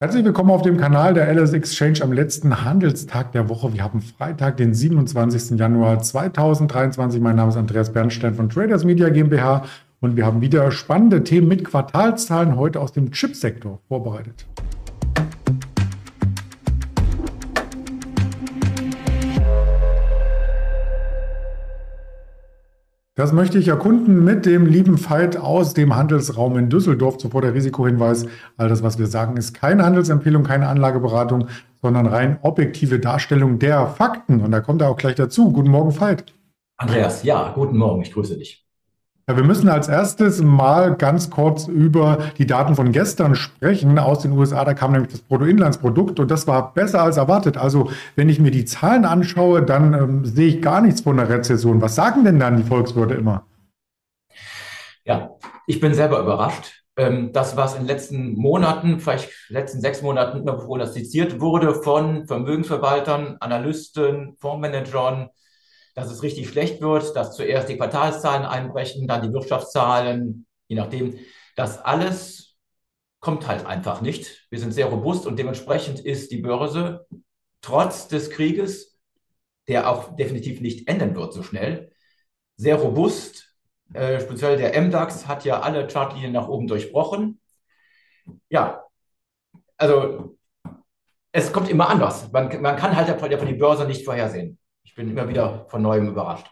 Herzlich willkommen auf dem Kanal der LS Exchange am letzten Handelstag der Woche. Wir haben Freitag, den 27. Januar 2023. Mein Name ist Andreas Bernstein von Traders Media GmbH und wir haben wieder spannende Themen mit Quartalszahlen heute aus dem Chipsektor vorbereitet. Das möchte ich erkunden mit dem lieben Veit aus dem Handelsraum in Düsseldorf. Zuvor der Risikohinweis. All das, was wir sagen, ist keine Handelsempfehlung, keine Anlageberatung, sondern rein objektive Darstellung der Fakten. Und da kommt er auch gleich dazu. Guten Morgen, Veit. Andreas, ja, guten Morgen. Ich grüße dich. Ja, wir müssen als erstes mal ganz kurz über die Daten von gestern sprechen aus den USA. Da kam nämlich das Bruttoinlandsprodukt und das war besser als erwartet. Also wenn ich mir die Zahlen anschaue, dann ähm, sehe ich gar nichts von der Rezession. Was sagen denn dann die Volkswirte immer? Ja, ich bin selber überrascht. Ähm, das, was in den letzten Monaten, vielleicht letzten sechs Monaten immer prognostiziert wurde von Vermögensverwaltern, Analysten, Fondsmanagern, dass es richtig schlecht wird, dass zuerst die Quartalszahlen einbrechen, dann die Wirtschaftszahlen, je nachdem. Das alles kommt halt einfach nicht. Wir sind sehr robust und dementsprechend ist die Börse trotz des Krieges, der auch definitiv nicht enden wird so schnell, sehr robust. Äh, speziell der MDAX hat ja alle Chartlinien nach oben durchbrochen. Ja, also es kommt immer anders. Man, man kann halt von die Börse nicht vorhersehen bin immer wieder von neuem überrascht.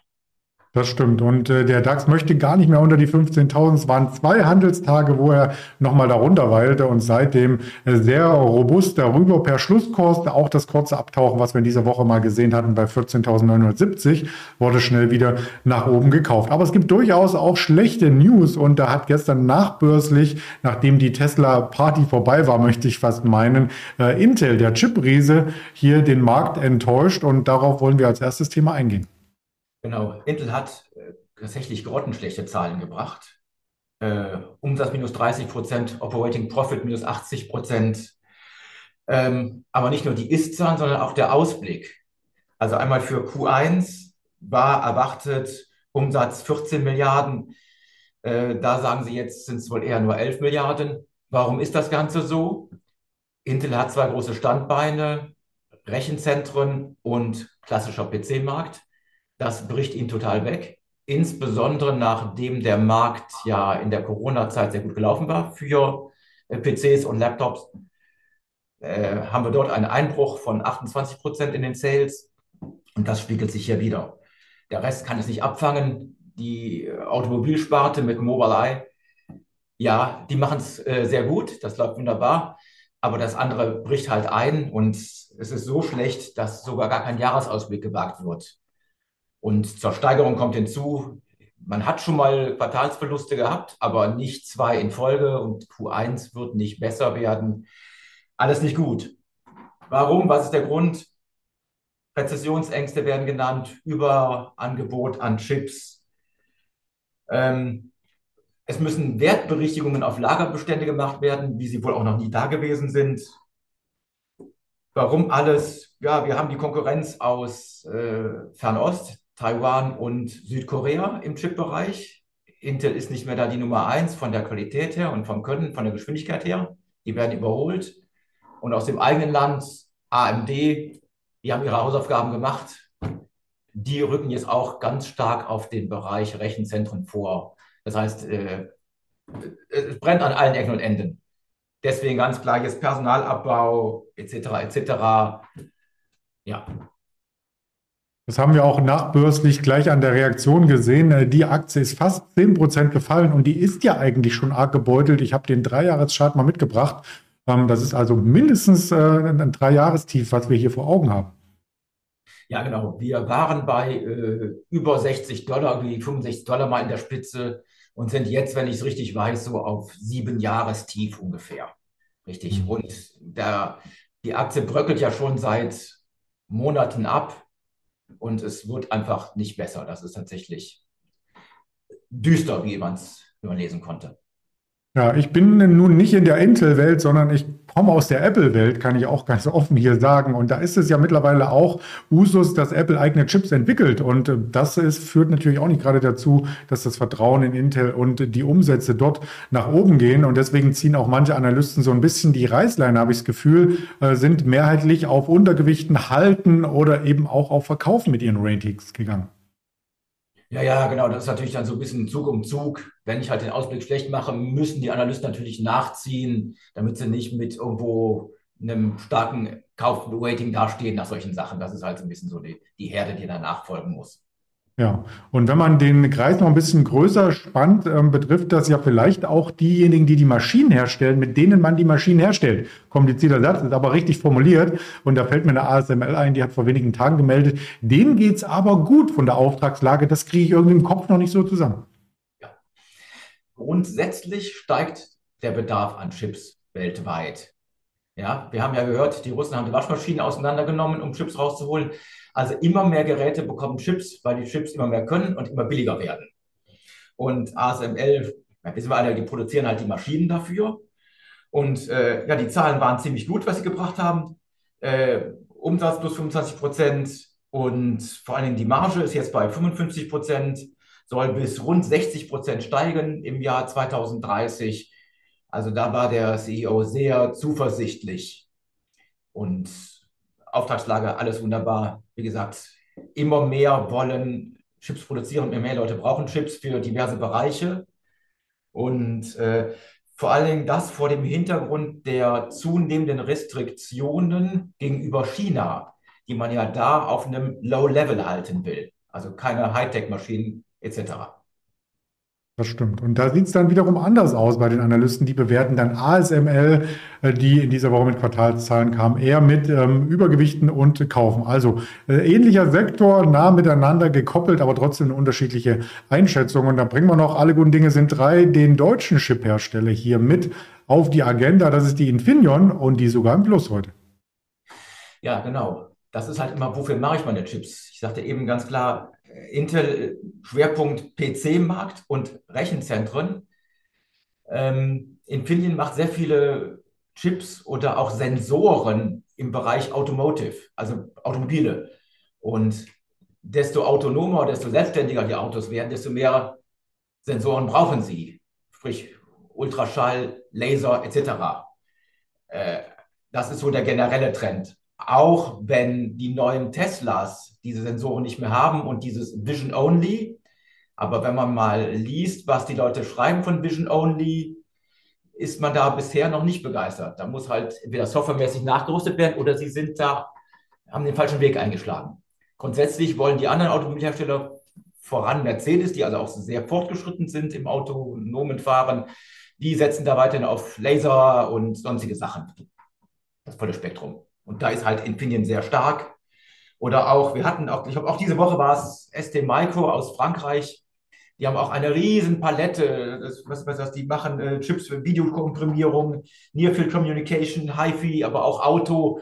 Das stimmt. Und äh, der DAX möchte gar nicht mehr unter die 15.000. Es waren zwei Handelstage, wo er nochmal darunter weilte und seitdem äh, sehr robust darüber per Schlusskurs. Auch das kurze Abtauchen, was wir in dieser Woche mal gesehen hatten bei 14.970, wurde schnell wieder nach oben gekauft. Aber es gibt durchaus auch schlechte News und da hat gestern nachbörslich, nachdem die Tesla-Party vorbei war, möchte ich fast meinen, äh, Intel, der Chip-Riese, hier den Markt enttäuscht und darauf wollen wir als erstes Thema eingehen. Genau, Intel hat äh, tatsächlich grottenschlechte Zahlen gebracht. Äh, Umsatz minus 30 Prozent, Operating Profit minus 80 Prozent. Ähm, aber nicht nur die Ist-Zahlen, sondern auch der Ausblick. Also einmal für Q1 war erwartet Umsatz 14 Milliarden. Äh, da sagen sie jetzt, sind es wohl eher nur 11 Milliarden. Warum ist das Ganze so? Intel hat zwei große Standbeine, Rechenzentren und klassischer PC-Markt. Das bricht ihn total weg. Insbesondere nachdem der Markt ja in der Corona-Zeit sehr gut gelaufen war für äh, PCs und Laptops, äh, haben wir dort einen Einbruch von 28 Prozent in den Sales. Und das spiegelt sich hier wieder. Der Rest kann es nicht abfangen. Die Automobilsparte mit Mobileye, ja, die machen es äh, sehr gut. Das läuft wunderbar. Aber das andere bricht halt ein und es ist so schlecht, dass sogar gar kein Jahresausblick gewagt wird. Und zur Steigerung kommt hinzu, man hat schon mal Quartalsverluste gehabt, aber nicht zwei in Folge und Q1 wird nicht besser werden. Alles nicht gut. Warum? Was ist der Grund? Rezessionsängste werden genannt, Überangebot an Chips. Ähm, es müssen Wertberichtigungen auf Lagerbestände gemacht werden, wie sie wohl auch noch nie da gewesen sind. Warum alles? Ja, wir haben die Konkurrenz aus äh, Fernost, Taiwan und Südkorea im Chip-Bereich. Intel ist nicht mehr da die Nummer eins von der Qualität her und vom Können, von der Geschwindigkeit her. Die werden überholt. Und aus dem eigenen Land, AMD, die haben ihre Hausaufgaben gemacht. Die rücken jetzt auch ganz stark auf den Bereich Rechenzentren vor. Das heißt, äh, es brennt an allen Ecken und Enden. Deswegen ganz klar jetzt Personalabbau etc. etc. Ja, das haben wir auch nachbörslich gleich an der Reaktion gesehen. Äh, die Aktie ist fast 10% gefallen und die ist ja eigentlich schon arg gebeutelt. Ich habe den Dreijahreschart mal mitgebracht. Ähm, das ist also mindestens äh, ein Dreijahrestief, was wir hier vor Augen haben. Ja, genau. Wir waren bei äh, über 60 Dollar, wie 65 Dollar mal in der Spitze und sind jetzt, wenn ich es richtig weiß, so auf sieben Jahrestief ungefähr. Richtig. Mhm. Und der, die Aktie bröckelt ja schon seit Monaten ab und es wird einfach nicht besser. Das ist tatsächlich düster, wie man es lesen konnte. Ja, ich bin nun nicht in der Intel-Welt, sondern ich komme aus der Apple-Welt, kann ich auch ganz offen hier sagen. Und da ist es ja mittlerweile auch Usus, dass Apple eigene Chips entwickelt. Und äh, das ist, führt natürlich auch nicht gerade dazu, dass das Vertrauen in Intel und die Umsätze dort nach oben gehen. Und deswegen ziehen auch manche Analysten so ein bisschen die Reißleine, habe ich das Gefühl, äh, sind mehrheitlich auf Untergewichten halten oder eben auch auf Verkaufen mit ihren Ratings gegangen. Ja, ja, genau. Das ist natürlich dann so ein bisschen Zug um Zug. Wenn ich halt den Ausblick schlecht mache, müssen die Analysten natürlich nachziehen, damit sie nicht mit irgendwo einem starken Kaufrating dastehen nach solchen Sachen. Das ist halt so ein bisschen so die, die Herde, die danach folgen muss. Ja, und wenn man den Kreis noch ein bisschen größer spannt, ähm, betrifft das ja vielleicht auch diejenigen, die die Maschinen herstellen, mit denen man die Maschinen herstellt. Komplizierter Satz, ist aber richtig formuliert. Und da fällt mir eine ASML ein, die hat vor wenigen Tagen gemeldet, denen geht's aber gut von der Auftragslage. Das kriege ich irgendwie im Kopf noch nicht so zusammen. Ja. Grundsätzlich steigt der Bedarf an Chips weltweit. Ja, wir haben ja gehört, die Russen haben die Waschmaschinen auseinandergenommen, um Chips rauszuholen. Also immer mehr Geräte bekommen Chips, weil die Chips immer mehr können und immer billiger werden. Und ASML, ja, wissen wir alle, die produzieren halt die Maschinen dafür. Und äh, ja, die Zahlen waren ziemlich gut, was sie gebracht haben. Äh, Umsatz plus 25 Prozent und vor allem die Marge ist jetzt bei 55 Prozent, soll bis rund 60 Prozent steigen im Jahr 2030. Also da war der CEO sehr zuversichtlich. Und Auftragslage, alles wunderbar. Wie gesagt, immer mehr wollen Chips produzieren, immer mehr Leute brauchen Chips für diverse Bereiche. Und äh, vor allen Dingen das vor dem Hintergrund der zunehmenden Restriktionen gegenüber China, die man ja da auf einem Low-Level halten will. Also keine Hightech-Maschinen etc. Das stimmt. Und da sieht es dann wiederum anders aus bei den Analysten. Die bewerten dann ASML, äh, die in dieser Woche mit Quartalszahlen kamen, eher mit ähm, Übergewichten und Kaufen. Also äh, ähnlicher Sektor, nah miteinander gekoppelt, aber trotzdem unterschiedliche Einschätzung. Und da bringen wir noch, alle guten Dinge sind drei, den deutschen Chip-Hersteller hier mit auf die Agenda. Das ist die Infineon und die sogar im Plus heute. Ja, genau. Das ist halt immer, wofür mache ich meine Chips? Ich sagte eben ganz klar, Intel Schwerpunkt PC-Markt und Rechenzentren. Ähm, Infineon macht sehr viele Chips oder auch Sensoren im Bereich Automotive, also Automobile. Und desto autonomer, desto selbstständiger die Autos werden, desto mehr Sensoren brauchen sie. Sprich Ultraschall, Laser etc. Äh, das ist so der generelle Trend auch wenn die neuen Teslas diese Sensoren nicht mehr haben und dieses Vision Only. Aber wenn man mal liest, was die Leute schreiben von Vision Only, ist man da bisher noch nicht begeistert. Da muss halt entweder softwaremäßig nachgerüstet werden oder sie sind da, haben den falschen Weg eingeschlagen. Grundsätzlich wollen die anderen Automobilhersteller voran, Mercedes, die also auch sehr fortgeschritten sind im autonomen Fahren, die setzen da weiterhin auf Laser und sonstige Sachen. Das volle Spektrum. Und da ist halt Infineon sehr stark. Oder auch, wir hatten auch, ich glaube, auch diese Woche war es ST Micro aus Frankreich. Die haben auch eine riesen Palette, das, was, was, was die machen, äh, Chips für Videokomprimierung, Near Field Communication, HiFi, aber auch Auto.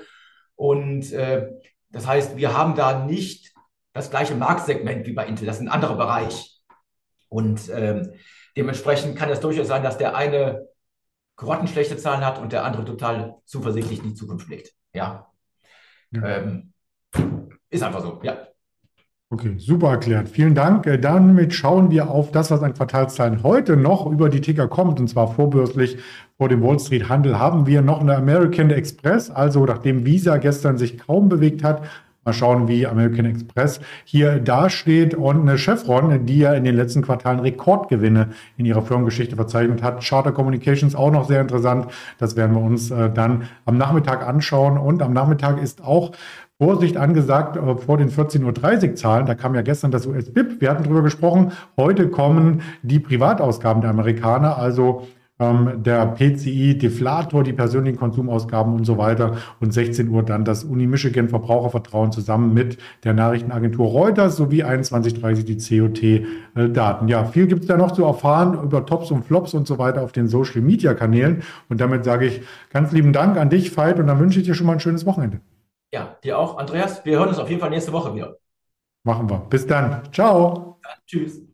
Und äh, das heißt, wir haben da nicht das gleiche Marktsegment wie bei Intel, das ist ein anderer Bereich. Und ähm, dementsprechend kann es durchaus sein, dass der eine grottenschlechte Zahlen hat und der andere total zuversichtlich in die Zukunft blickt. Ja. ja. Ähm, ist einfach so, ja. Okay, super erklärt. Vielen Dank. Äh, damit schauen wir auf das, was an Quartalszahlen heute noch über die Ticker kommt, und zwar vorbörslich vor dem Wall Street Handel haben wir noch eine American Express, also nachdem Visa gestern sich kaum bewegt hat, Mal schauen, wie American Express hier dasteht. Und eine Chevron, die ja in den letzten Quartalen Rekordgewinne in ihrer Firmengeschichte verzeichnet hat. Charter Communications auch noch sehr interessant. Das werden wir uns äh, dann am Nachmittag anschauen. Und am Nachmittag ist auch Vorsicht angesagt äh, vor den 14.30 Uhr Zahlen. Da kam ja gestern das US-BIP. Wir hatten darüber gesprochen. Heute kommen die Privatausgaben der Amerikaner, also der PCI-Deflator, die persönlichen Konsumausgaben und so weiter. Und 16 Uhr dann das Uni-Michigan Verbrauchervertrauen zusammen mit der Nachrichtenagentur Reuters sowie 21.30 die COT-Daten. Ja, viel gibt es da noch zu erfahren über Tops und Flops und so weiter auf den Social-Media-Kanälen. Und damit sage ich ganz lieben Dank an dich, Veit, und dann wünsche ich dir schon mal ein schönes Wochenende. Ja, dir auch, Andreas. Wir hören uns auf jeden Fall nächste Woche wieder. Machen wir. Bis dann. Ciao. Ja, tschüss.